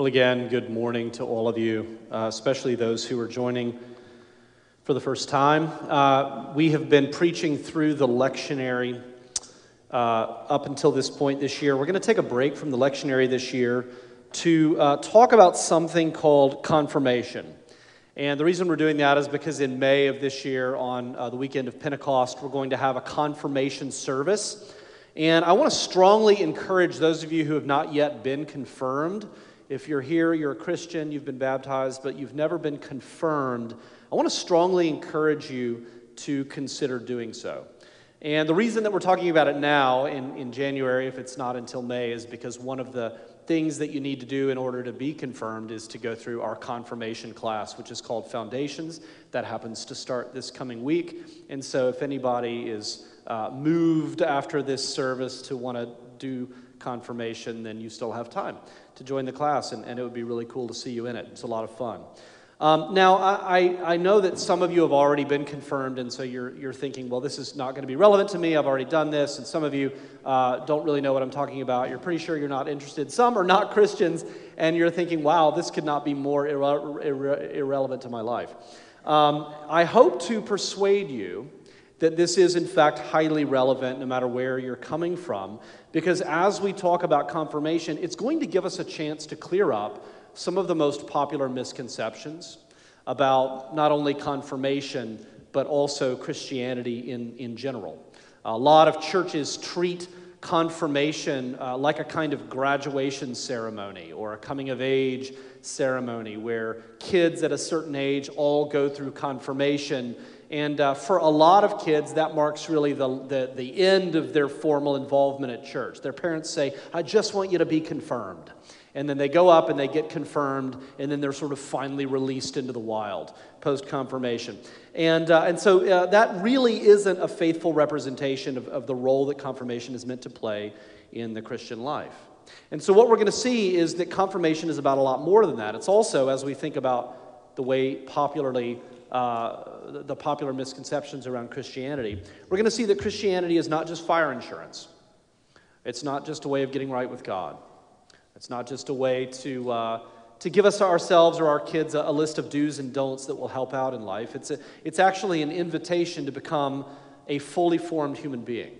Well, again, good morning to all of you, uh, especially those who are joining for the first time. Uh, we have been preaching through the lectionary uh, up until this point this year. We're going to take a break from the lectionary this year to uh, talk about something called confirmation. And the reason we're doing that is because in May of this year, on uh, the weekend of Pentecost, we're going to have a confirmation service. And I want to strongly encourage those of you who have not yet been confirmed if you're here, you're a Christian, you've been baptized, but you've never been confirmed, I want to strongly encourage you to consider doing so. And the reason that we're talking about it now in, in January, if it's not until May, is because one of the things that you need to do in order to be confirmed is to go through our confirmation class, which is called Foundations. That happens to start this coming week. And so if anybody is uh, moved after this service to want to do confirmation, then you still have time to join the class, and, and it would be really cool to see you in it. It's a lot of fun. Um, now, I, I know that some of you have already been confirmed, and so you're, you're thinking, well, this is not going to be relevant to me. I've already done this. And some of you uh, don't really know what I'm talking about. You're pretty sure you're not interested. Some are not Christians, and you're thinking, wow, this could not be more irre- irre- irrelevant to my life. Um, I hope to persuade you that this is, in fact, highly relevant no matter where you're coming from, because as we talk about confirmation, it's going to give us a chance to clear up some of the most popular misconceptions about not only confirmation, but also Christianity in, in general. A lot of churches treat confirmation uh, like a kind of graduation ceremony or a coming of age ceremony where kids at a certain age all go through confirmation and uh, for a lot of kids, that marks really the, the, the end of their formal involvement at church. Their parents say, I just want you to be confirmed. And then they go up and they get confirmed, and then they're sort of finally released into the wild post confirmation. And, uh, and so uh, that really isn't a faithful representation of, of the role that confirmation is meant to play in the Christian life. And so what we're going to see is that confirmation is about a lot more than that. It's also, as we think about the way popularly uh, the popular misconceptions around Christianity, we're going to see that Christianity is not just fire insurance. It's not just a way of getting right with God. It's not just a way to, uh, to give us ourselves or our kids a, a, list of do's and don'ts that will help out in life. It's, a, it's actually an invitation to become a fully formed human being.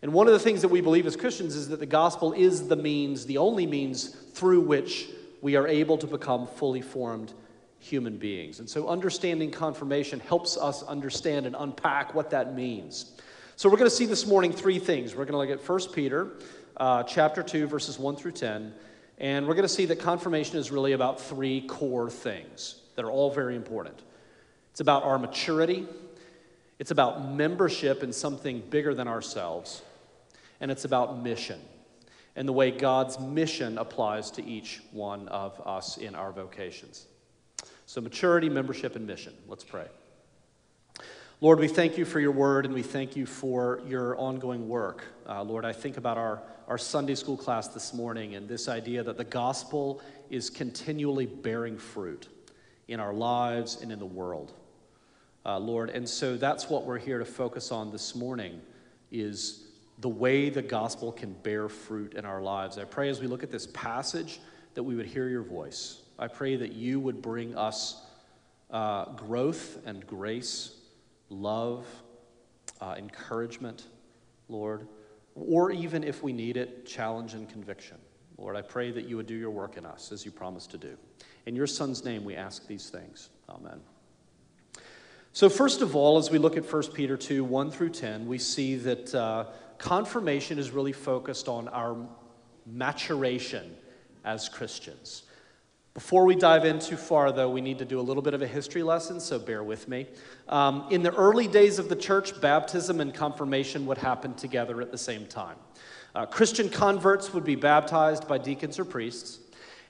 And one of the things that we believe as Christians is that the gospel is the means, the only means through which we are able to become fully formed human beings. And so understanding confirmation helps us understand and unpack what that means. So we're going to see this morning three things. We're going to look at 1 Peter uh, chapter 2, verses 1 through 10. And we're going to see that confirmation is really about three core things that are all very important. It's about our maturity, it's about membership in something bigger than ourselves, and it's about mission and the way God's mission applies to each one of us in our vocations. So, maturity, membership, and mission. Let's pray. Lord, we thank you for your word and we thank you for your ongoing work. Uh, Lord, I think about our, our Sunday school class this morning and this idea that the gospel is continually bearing fruit in our lives and in the world. Uh, Lord, and so that's what we're here to focus on this morning is the way the gospel can bear fruit in our lives. I pray as we look at this passage that we would hear your voice. I pray that you would bring us uh, growth and grace, love, uh, encouragement, Lord, or even if we need it, challenge and conviction. Lord, I pray that you would do your work in us as you promised to do. In your Son's name, we ask these things. Amen. So, first of all, as we look at 1 Peter 2 1 through 10, we see that uh, confirmation is really focused on our maturation as Christians. Before we dive in too far, though, we need to do a little bit of a history lesson, so bear with me. Um, in the early days of the church, baptism and confirmation would happen together at the same time. Uh, Christian converts would be baptized by deacons or priests,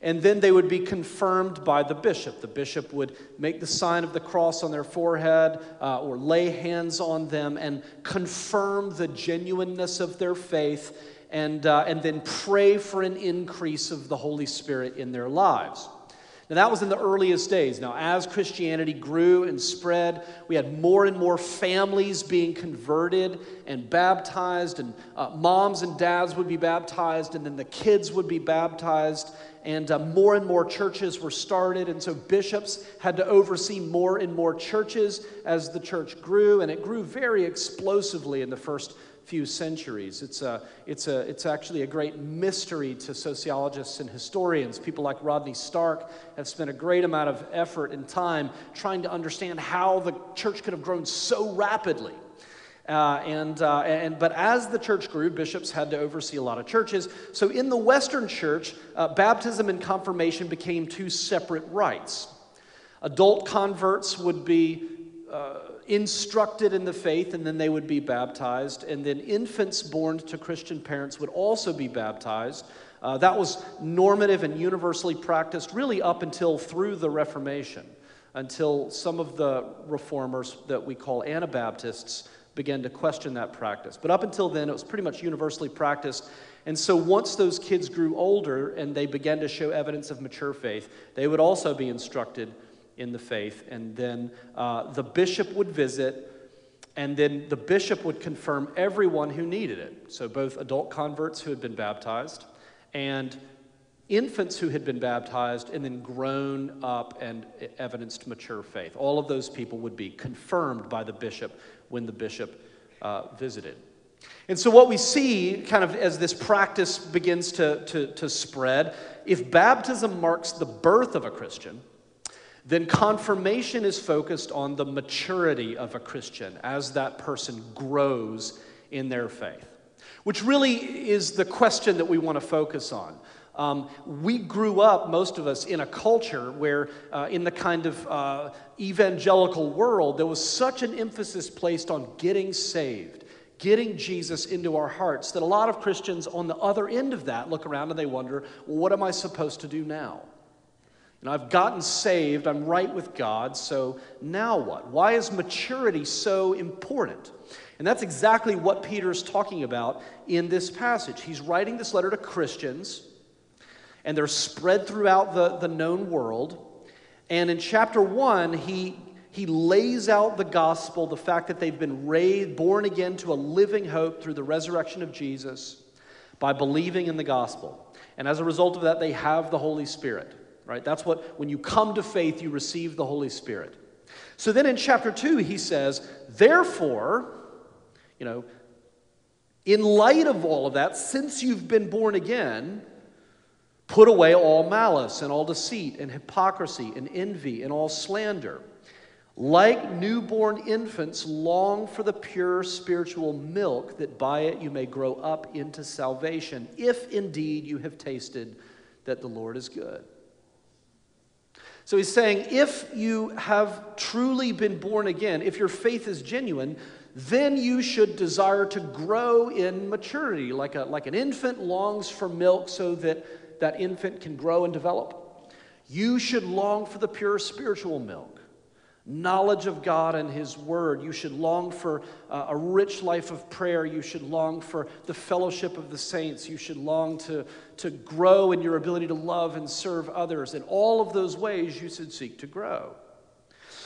and then they would be confirmed by the bishop. The bishop would make the sign of the cross on their forehead uh, or lay hands on them and confirm the genuineness of their faith and, uh, and then pray for an increase of the Holy Spirit in their lives. Now, that was in the earliest days. Now, as Christianity grew and spread, we had more and more families being converted and baptized, and uh, moms and dads would be baptized, and then the kids would be baptized. and uh, more and more churches were started. And so bishops had to oversee more and more churches as the church grew, and it grew very explosively in the first few centuries. It's, a, it's, a, it's actually a great mystery to sociologists and historians. People like Rodney Stark have spent a great amount of effort and time trying to understand how the church could have grown so rapidly. Uh, and, uh, and, but as the church grew, bishops had to oversee a lot of churches. So in the Western church, uh, baptism and confirmation became two separate rites. Adult converts would be uh, instructed in the faith and then they would be baptized. And then infants born to Christian parents would also be baptized. Uh, that was normative and universally practiced really up until through the Reformation, until some of the reformers that we call Anabaptists began to question that practice. But up until then, it was pretty much universally practiced. And so once those kids grew older and they began to show evidence of mature faith, they would also be instructed in the faith. And then uh, the bishop would visit, and then the bishop would confirm everyone who needed it. So both adult converts who had been baptized and infants who had been baptized and then grown up and evidenced mature faith. All of those people would be confirmed by the bishop when the bishop uh, visited. And so, what we see kind of as this practice begins to, to, to spread, if baptism marks the birth of a Christian, then confirmation is focused on the maturity of a Christian as that person grows in their faith, which really is the question that we want to focus on. Um, we grew up, most of us, in a culture where, uh, in the kind of uh, evangelical world, there was such an emphasis placed on getting saved, getting Jesus into our hearts, that a lot of Christians on the other end of that look around and they wonder, well, what am I supposed to do now? And I've gotten saved, I'm right with God, so now what? Why is maturity so important? And that's exactly what Peter is talking about in this passage. He's writing this letter to Christians, and they're spread throughout the, the known world. And in chapter one, he, he lays out the gospel, the fact that they've been raised, born again to a living hope through the resurrection of Jesus by believing in the gospel. And as a result of that, they have the Holy Spirit right? That's what, when you come to faith, you receive the Holy Spirit. So then in chapter 2, he says, Therefore, you know, in light of all of that, since you've been born again, put away all malice and all deceit and hypocrisy and envy and all slander. Like newborn infants, long for the pure spiritual milk, that by it you may grow up into salvation, if indeed you have tasted that the Lord is good. So he's saying if you have truly been born again, if your faith is genuine, then you should desire to grow in maturity, like, a, like an infant longs for milk so that that infant can grow and develop. You should long for the pure spiritual milk knowledge of God and His Word. You should long for uh, a rich life of prayer. You should long for the fellowship of the saints. You should long to, to grow in your ability to love and serve others. In all of those ways, you should seek to grow.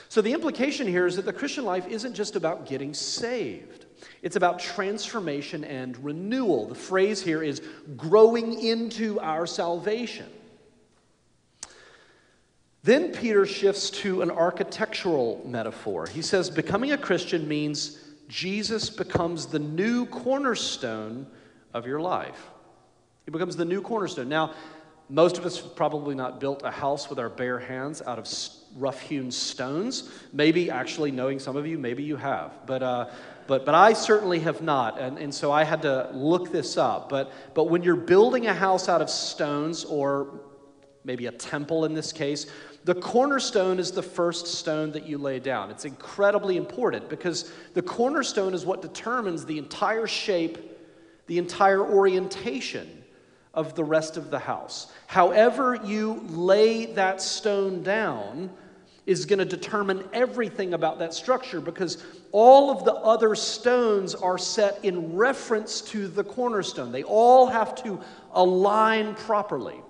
So, the implication here is that the Christian life isn't just about getting saved. It's about transformation and renewal. The phrase here is growing into our salvation. Then Peter shifts to an architectural metaphor. He says, Becoming a Christian means Jesus becomes the new cornerstone of your life. He becomes the new cornerstone. Now, most of us have probably not built a house with our bare hands out of rough hewn stones. Maybe, actually, knowing some of you, maybe you have. But, uh, but, but I certainly have not. And, and so I had to look this up. But, but when you're building a house out of stones, or maybe a temple in this case, the cornerstone is the first stone that you lay down. It's incredibly important because the cornerstone is what determines the entire shape, the entire orientation of the rest of the house. However, you lay that stone down is going to determine everything about that structure because all of the other stones are set in reference to the cornerstone. They all have to align properly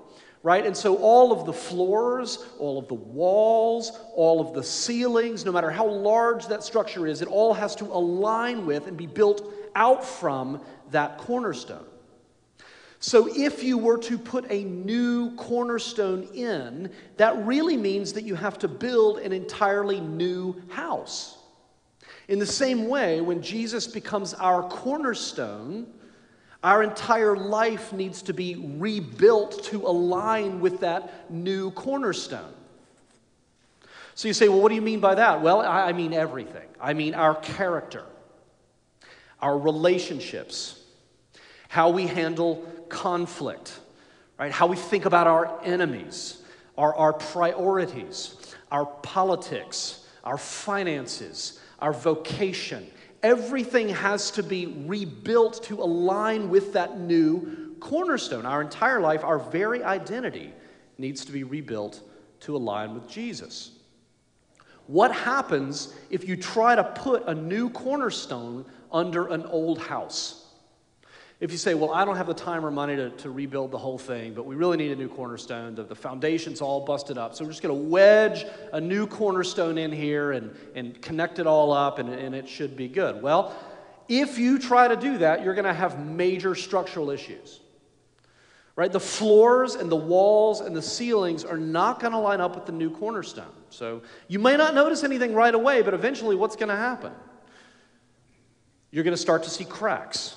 right? And so all of the floors, all of the walls, all of the ceilings, no matter how large that structure is, it all has to align with and be built out from that cornerstone. So, if you were to put a new cornerstone in, that really means that you have to build an entirely new house. In the same way, when Jesus becomes our cornerstone, our entire life needs to be rebuilt to align with that new cornerstone. So you say, well, what do you mean by that? Well, I mean everything. I mean our character, our relationships, how we handle conflict, right? How we think about our enemies, our, our priorities, our politics, our finances, our vocation. Everything has to be rebuilt to align with that new cornerstone. Our entire life, our very identity, needs to be rebuilt to align with Jesus. What happens if you try to put a new cornerstone under an old house? If you say, Well, I don't have the time or money to, to rebuild the whole thing, but we really need a new cornerstone, the, the foundation's all busted up, so we're just going to wedge a new cornerstone in here and, and connect it all up, and, and it should be good. Well, if you try to do that, you're going to have major structural issues. Right? The floors and the walls and the ceilings are not going to line up with the new cornerstone. So you may not notice anything right away, but eventually what's going to happen? You're going to start to see cracks.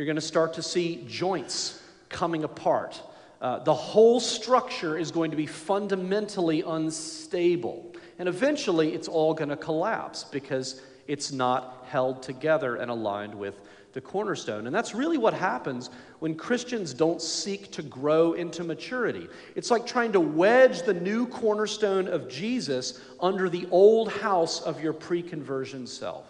You're going to start to see joints coming apart. Uh, the whole structure is going to be fundamentally unstable. And eventually, it's all going to collapse because it's not held together and aligned with the cornerstone. And that's really what happens when Christians don't seek to grow into maturity. It's like trying to wedge the new cornerstone of Jesus under the old house of your pre conversion self.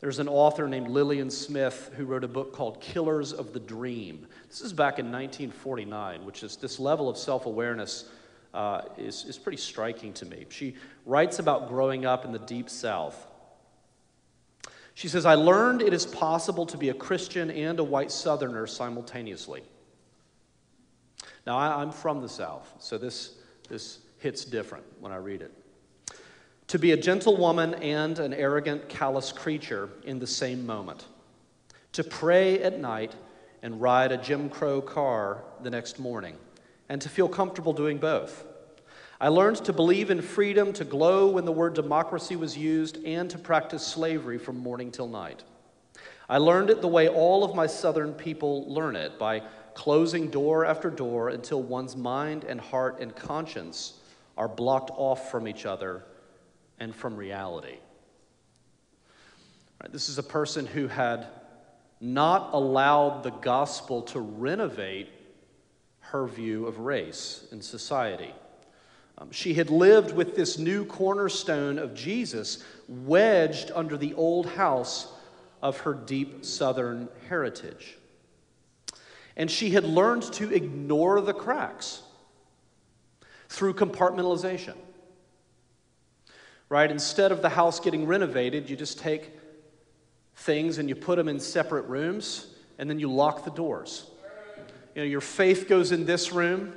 There's an author named Lillian Smith who wrote a book called Killers of the Dream. This is back in 1949, which is this level of self awareness uh, is, is pretty striking to me. She writes about growing up in the deep south. She says, I learned it is possible to be a Christian and a white Southerner simultaneously. Now, I, am from the South, so this, this hits different when I read it to be a gentlewoman and an arrogant, callous creature in the same moment, to pray at night and ride a Jim Crow car the next morning, and to feel comfortable doing both. I learned to believe in freedom, to glow when the word democracy was used, and to practice slavery from morning till night. I learned it the way all of my Southern people learn it by closing door after door until one's mind and heart and conscience are blocked off from each other and from reality. Right, this is a person who had not allowed the gospel to renovate her view of race and society. Um, she had lived with this new cornerstone of Jesus wedged under the old house of her deep southern heritage. And she had learned to ignore the cracks through compartmentalization right? Instead of the house getting renovated, you just take things and you put them in separate rooms and then you lock the doors. You know, your faith goes in this room,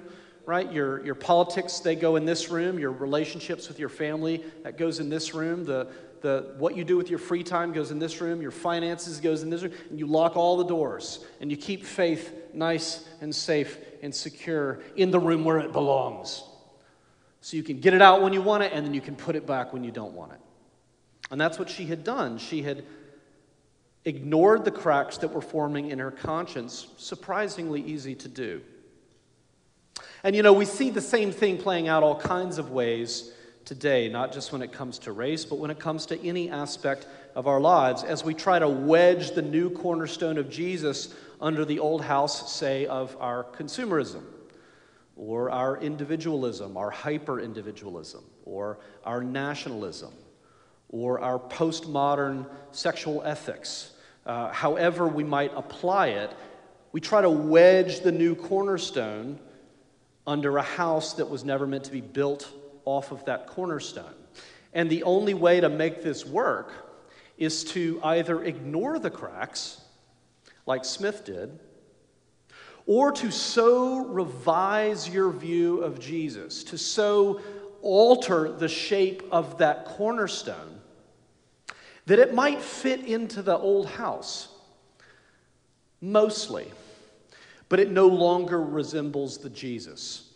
right? Your, your politics, they go in this room. Your relationships with your family, that goes in this room. The, the, what you do with your free time goes in this room. Your finances goes in this room. And you lock all the doors. And you keep faith nice and safe and secure in the room where it belongs. So you can get it out when you want it, and then you can put it back when you don't want it. And that's what she had done. She had ignored the cracks that were forming in her conscience, surprisingly easy to do. And you know, we see the same thing playing out all kinds of ways today, not just when it comes to race, but when it comes to any aspect of our lives, as we try to wedge the new cornerstone of Jesus under the old house, say, of our consumerism or our individualism, our hyper individualism, or our nationalism, or our postmodern sexual ethics. Uh, however, we might apply it, we try to wedge the new cornerstone under a house that was never meant to be built off of that cornerstone. And the only way to make this work is to either ignore the cracks, like Smith did, or to so revise your view of Jesus, to so alter the shape of that cornerstone that it might fit into the old house. mostly, but it no longer resembles the Jesus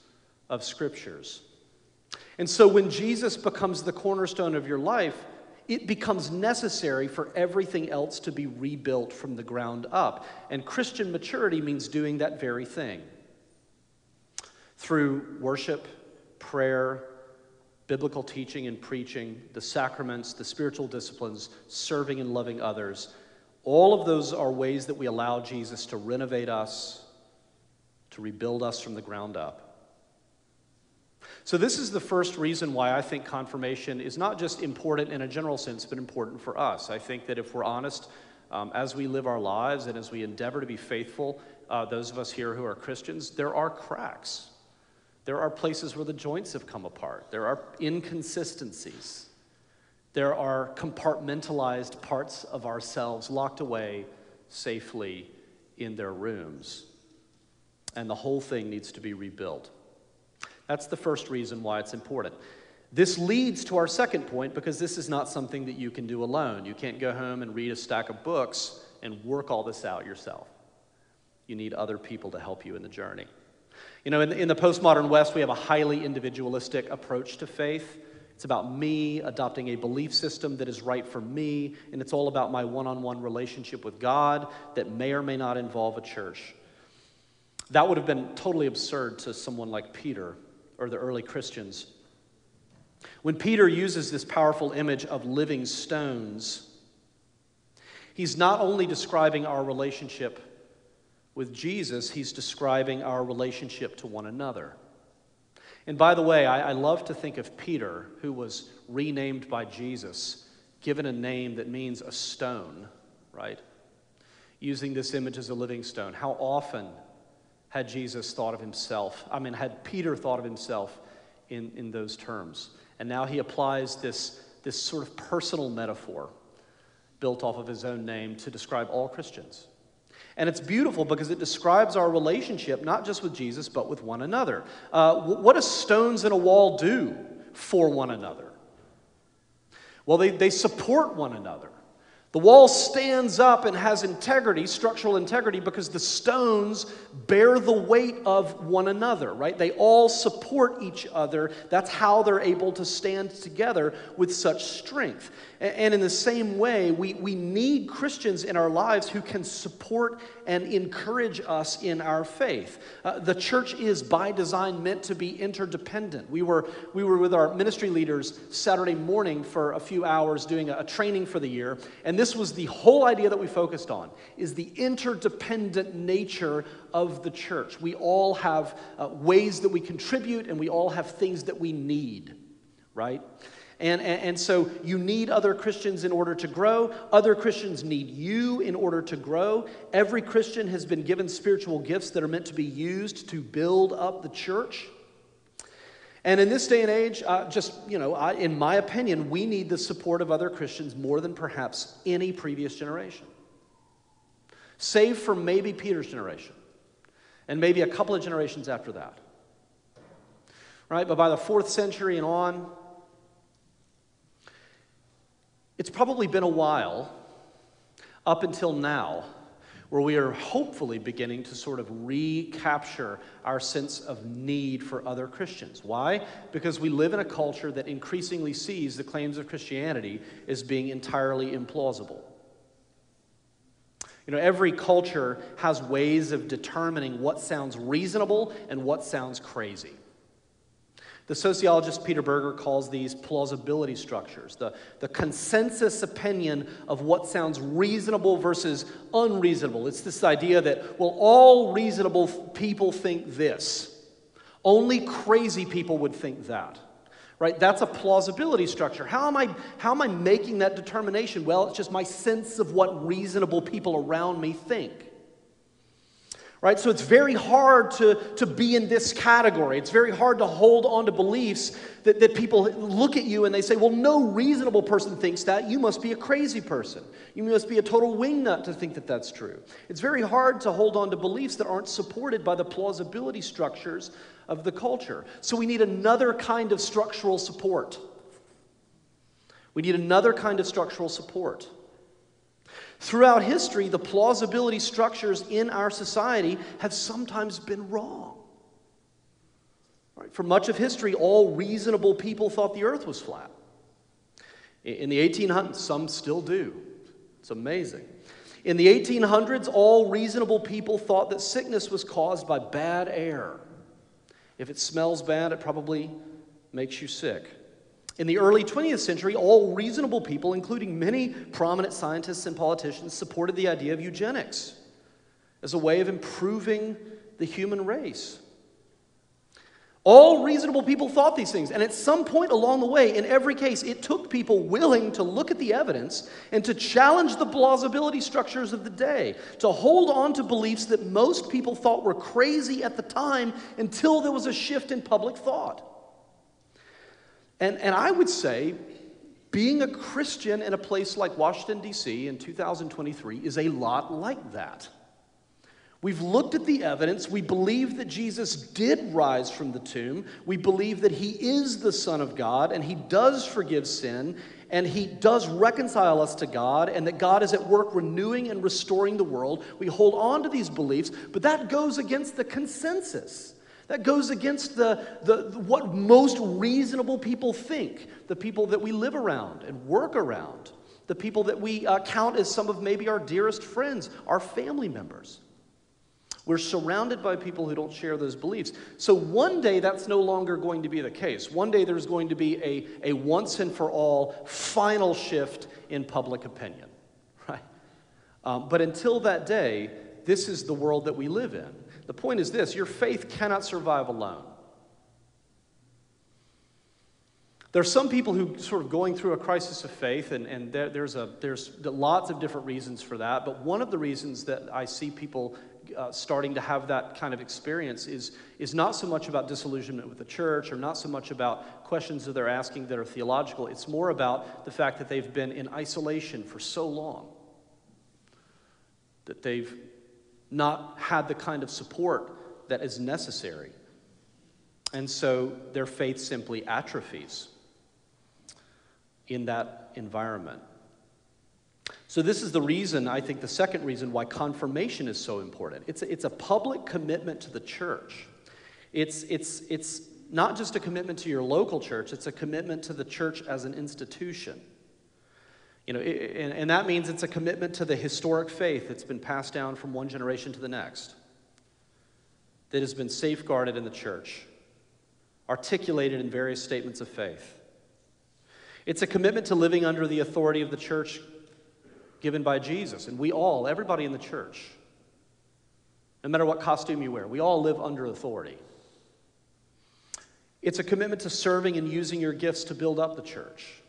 of scriptures. And so when Jesus becomes the cornerstone of your life, it becomes necessary for everything else to be rebuilt from the ground up. And Christian maturity means doing that very thing through worship, prayer, biblical teaching and preaching, the sacraments, the spiritual disciplines, serving and loving others. All of those are ways that we allow Jesus to renovate us, to rebuild us from the ground up. So, this is the first reason why I think confirmation is not just important in a general sense, but important for us. I think that if we're honest, um, as we live our lives and as we endeavor to be faithful, uh, those of us here who are Christians, there are cracks. There are places where the joints have come apart. There are inconsistencies. There are compartmentalized parts of ourselves locked away safely in their rooms. And the whole thing needs to be rebuilt. That's the first reason why it's important. This leads to our second point because this is not something that you can do alone. You can't go home and read a stack of books and work all this out yourself. You need other people to help you in the journey. You know, in the, in the postmodern West, we have a highly individualistic approach to faith. It's about me adopting a belief system that is right for me, and it's all about my one on one relationship with God that may or may not involve a church. That would have been totally absurd to someone like Peter or the early Christians. When Peter uses this powerful image of living stones, he's not only describing our relationship with Jesus, he's describing our relationship to one another. And by the way, I, I, love to think of Peter, who was renamed by Jesus, given a name that means a stone, right? Using this image as a living stone. How often had Jesus thought of himself? I mean, had Peter thought of himself in, in those terms? And now he applies this, this sort of personal metaphor built off of his own name to describe all Christians. And it's beautiful because it describes our relationship not just with Jesus, but with one another. Uh, what do stones in a wall do for one another? Well, they, they support one another. The wall stands up and has integrity, structural integrity, because the stones bear the weight of one another, right? They all support each other. That's how they're able to stand together with such strength. And in the same way, we, we need Christians in our lives who can support and encourage us in our faith. Uh, the church is, by design, meant to be interdependent. We were, we were with our ministry leaders Saturday morning for a few hours doing a, a training for the year, and this was the whole idea that we focused on, is the interdependent nature of the church. We all have uh, ways that we contribute, and we all have things that we need, right? And, and, and, so you need other Christians in order to grow. Other Christians need you in order to grow. Every Christian has been given spiritual gifts that are meant to be used to build up the church. And in this day and age, uh, just, you know, I, in my opinion, we need the support of other Christians more than perhaps any previous generation. Save for maybe Peter's generation and maybe a couple of generations after that. Right? But by the fourth century and on, it's probably been a while up until now where we are hopefully beginning to sort of recapture our sense of need for other Christians. Why? Because we live in a culture that increasingly sees the claims of Christianity as being entirely implausible. You know, every culture has ways of determining what sounds reasonable and what sounds crazy. The sociologist Peter Berger calls these plausibility structures, the, the consensus opinion of what sounds reasonable versus unreasonable. It's this idea that, well, all reasonable people think this, only crazy people would think that. Right? That's a plausibility structure. How am I how am I making that determination? Well, it's just my sense of what reasonable people around me think right? So it's very hard to, to be in this category. It's very hard to hold on to beliefs that, that people look at you and they say, well, no reasonable person thinks that. You must be a crazy person. You must be a total wingnut to think that that's true. It's very hard to hold on to beliefs that aren't supported by the plausibility structures of the culture. So we need another kind of structural support. We need another kind of structural support. Throughout history, the plausibility structures in our society have sometimes been wrong. Right? For much of history, all reasonable people thought the earth was flat. In the 1800s, some still do. It's amazing. In the 1800s, all reasonable people thought that sickness was caused by bad air. If it smells bad, it probably makes you sick. In the early 20th century, all reasonable people, including many prominent scientists and politicians, supported the idea of eugenics as a way of improving the human race. All reasonable people thought these things, and at some point along the way, in every case, it took people willing to look at the evidence and to challenge the plausibility structures of the day, to hold on to beliefs that most people thought were crazy at the time until there was a shift in public thought. And, and I would say being a Christian in a place like Washington, D.C. in 2023 is a lot like that. We've looked at the evidence. We believe that Jesus did rise from the tomb. We believe that he is the Son of God and he does forgive sin and he does reconcile us to God and that God is at work renewing and restoring the world. We hold on to these beliefs, but that goes against the consensus. That goes against the, the, what most reasonable people think, the people that we live around and work around, the people that we uh, count as some of maybe our dearest friends, our family members. We're surrounded by people who don't share those beliefs. So one day that's no longer going to be the case. One day there's going to be a, a once and for all final shift in public opinion, right? Um, but until that day, this is the world that we live in. The point is this your faith cannot survive alone. There are some people who sort of going through a crisis of faith, and, and there, there's, a, there's lots of different reasons for that. But one of the reasons that I see people uh, starting to have that kind of experience is, is not so much about disillusionment with the church or not so much about questions that they're asking that are theological. It's more about the fact that they've been in isolation for so long, that they've not had the kind of support that is necessary. And so their faith simply atrophies in that environment. So, this is the reason, I think, the second reason why confirmation is so important. It's a, it's a public commitment to the church. It's, it's, it's not just a commitment to your local church, it's a commitment to the church as an institution. You know, and, and that means it's a commitment to the historic faith that's been passed down from one generation to the next, that has been safeguarded in the church, articulated in various statements of faith. It's a commitment to living under the authority of the church given by Jesus. And we all, everybody in the church, no matter what costume you wear, we all live under authority. It's a commitment to serving and using your gifts to build up the church.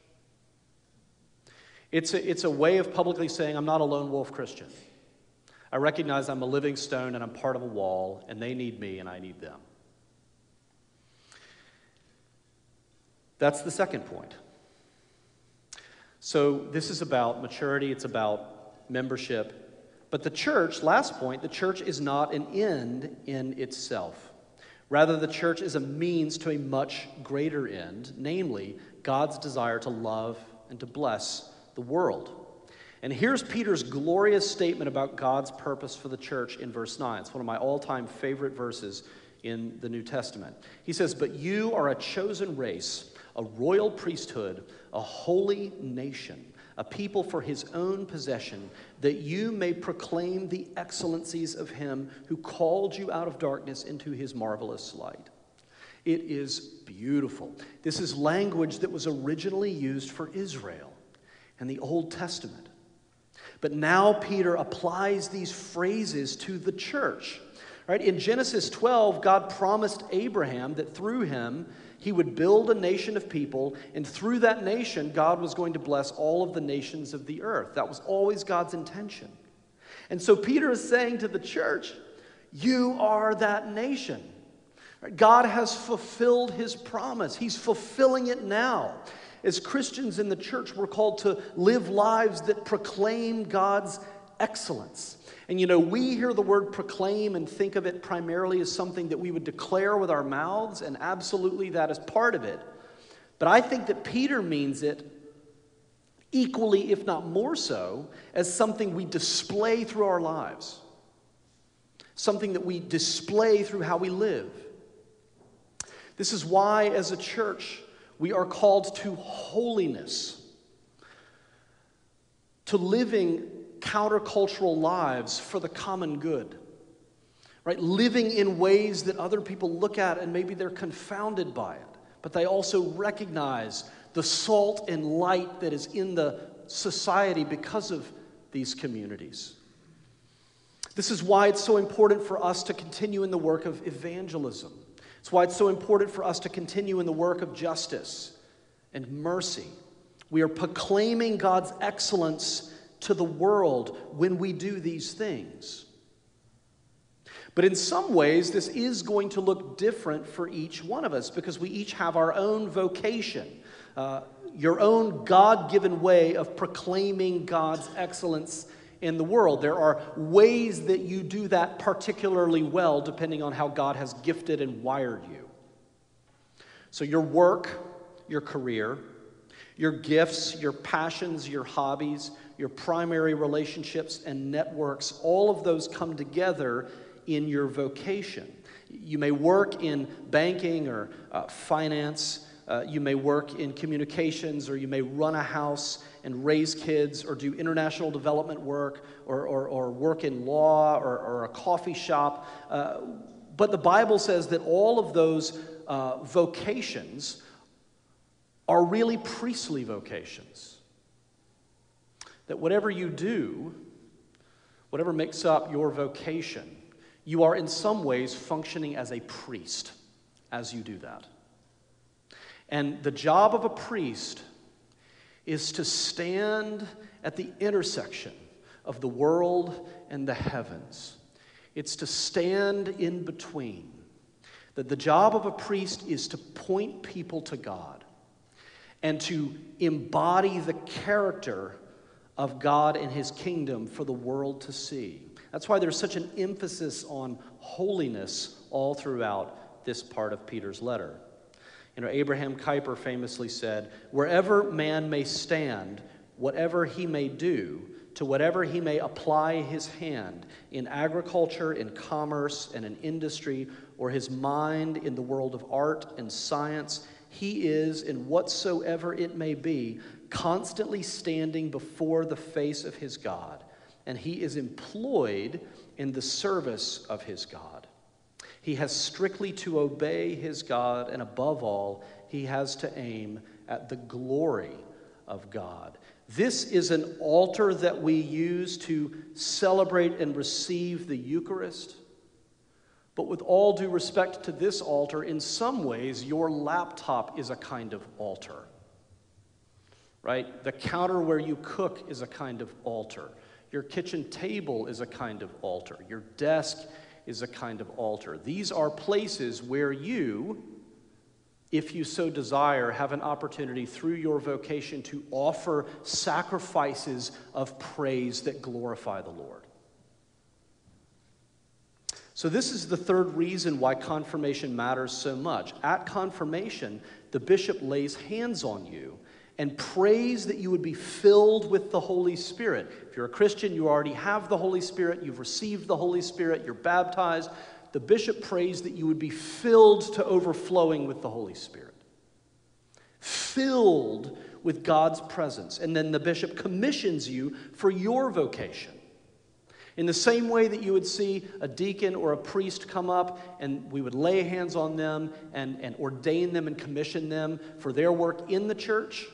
It's a, it's a way of publicly saying, I'm not a lone wolf Christian. I recognize I'm a living stone and I'm part of a wall, and they need me and I need them. That's the second point. So, this is about maturity, it's about membership. But the church, last point, the church is not an end in itself. Rather, the church is a means to a much greater end, namely God's desire to love and to bless the world. And here's Peter's glorious statement about God's purpose for the church in verse 9. It's one of my all time favorite verses in the New Testament. He says, But you are a chosen race, a royal priesthood, a holy nation, a people for his own possession, that you may proclaim the excellencies of him who called you out of darkness into his marvelous light. It is beautiful. This is language that was originally used for Israel and the Old Testament. But now Peter applies these phrases to the church. Right? In Genesis 12, God promised Abraham that through him he would build a nation of people, and through that nation, God was going to bless all of the nations of the earth. That was always God's intention. And so Peter is saying to the church, You are that nation. God has fulfilled his promise, he's fulfilling it now. As Christians in the church, we're called to live lives that proclaim God's excellence. And you know, we hear the word proclaim and think of it primarily as something that we would declare with our mouths, and absolutely that is part of it. But I think that Peter means it equally, if not more so, as something we display through our lives, something that we display through how we live. This is why, as a church, we are called to holiness, to living countercultural lives for the common good. Right? Living in ways that other people look at and maybe they're confounded by it, but they also recognize the salt and light that is in the society because of these communities. This is why it's so important for us to continue in the work of evangelism. It's why it's so important for us to continue in the work of justice and mercy. We are proclaiming God's excellence to the world when we do these things. But in some ways, this is going to look different for each one of us because we each have our own vocation, uh, your own God given way of proclaiming God's excellence in the world. There are ways that you do that particularly well depending on how God has gifted and wired you. So, your work, your career, your gifts, your passions, your hobbies, your primary relationships and networks, all of those come together in your vocation. You may work in banking or uh, finance. Uh, you may work in communications, or you may run a house and raise kids, or do international development work, or, or, or work in law, or, or a coffee shop. Uh, but the Bible says that all of those uh, vocations are really priestly vocations. That whatever you do, whatever makes up your vocation, you are in some ways functioning as a priest as you do that. And the job of a priest is to stand at the intersection of the world and the heavens. It's to stand in between. That the job of a priest is to point people to God and to embody the character of God and his kingdom for the world to see. That's why there's such an emphasis on holiness all throughout this part of Peter's letter. You know, Abraham Kuyper famously said, Wherever man may stand, whatever he may do, to whatever he may apply his hand in agriculture, in commerce, and in industry, or his mind in the world of art and science, he is, in whatsoever it may be, constantly standing before the face of his God, and he is employed in the service of his God. He has strictly to obey his God, and above all, he has to aim at the glory of God. This is an altar that we use to celebrate and receive the Eucharist. But with all due respect to this altar, in some ways, your laptop is a kind of altar. Right? The counter where you cook is a kind of altar. Your kitchen table is a kind of altar. Your desk is a kind of altar. These are places where you, if you so desire, have an opportunity through your vocation to offer sacrifices of praise that glorify the Lord. So, this is the third reason why confirmation matters so much. At confirmation, the bishop lays hands on you and prays that you would be filled with the Holy Spirit. If you're a Christian, you already have the Holy Spirit, you've received the Holy Spirit, you're baptized. The bishop prays that you would be filled to overflowing with the Holy Spirit. Filled with God's presence. And then the bishop commissions you for your vocation. In the same way that you would see a deacon or a priest come up and we would lay hands on them and, and ordain them and commission them for their work in the church,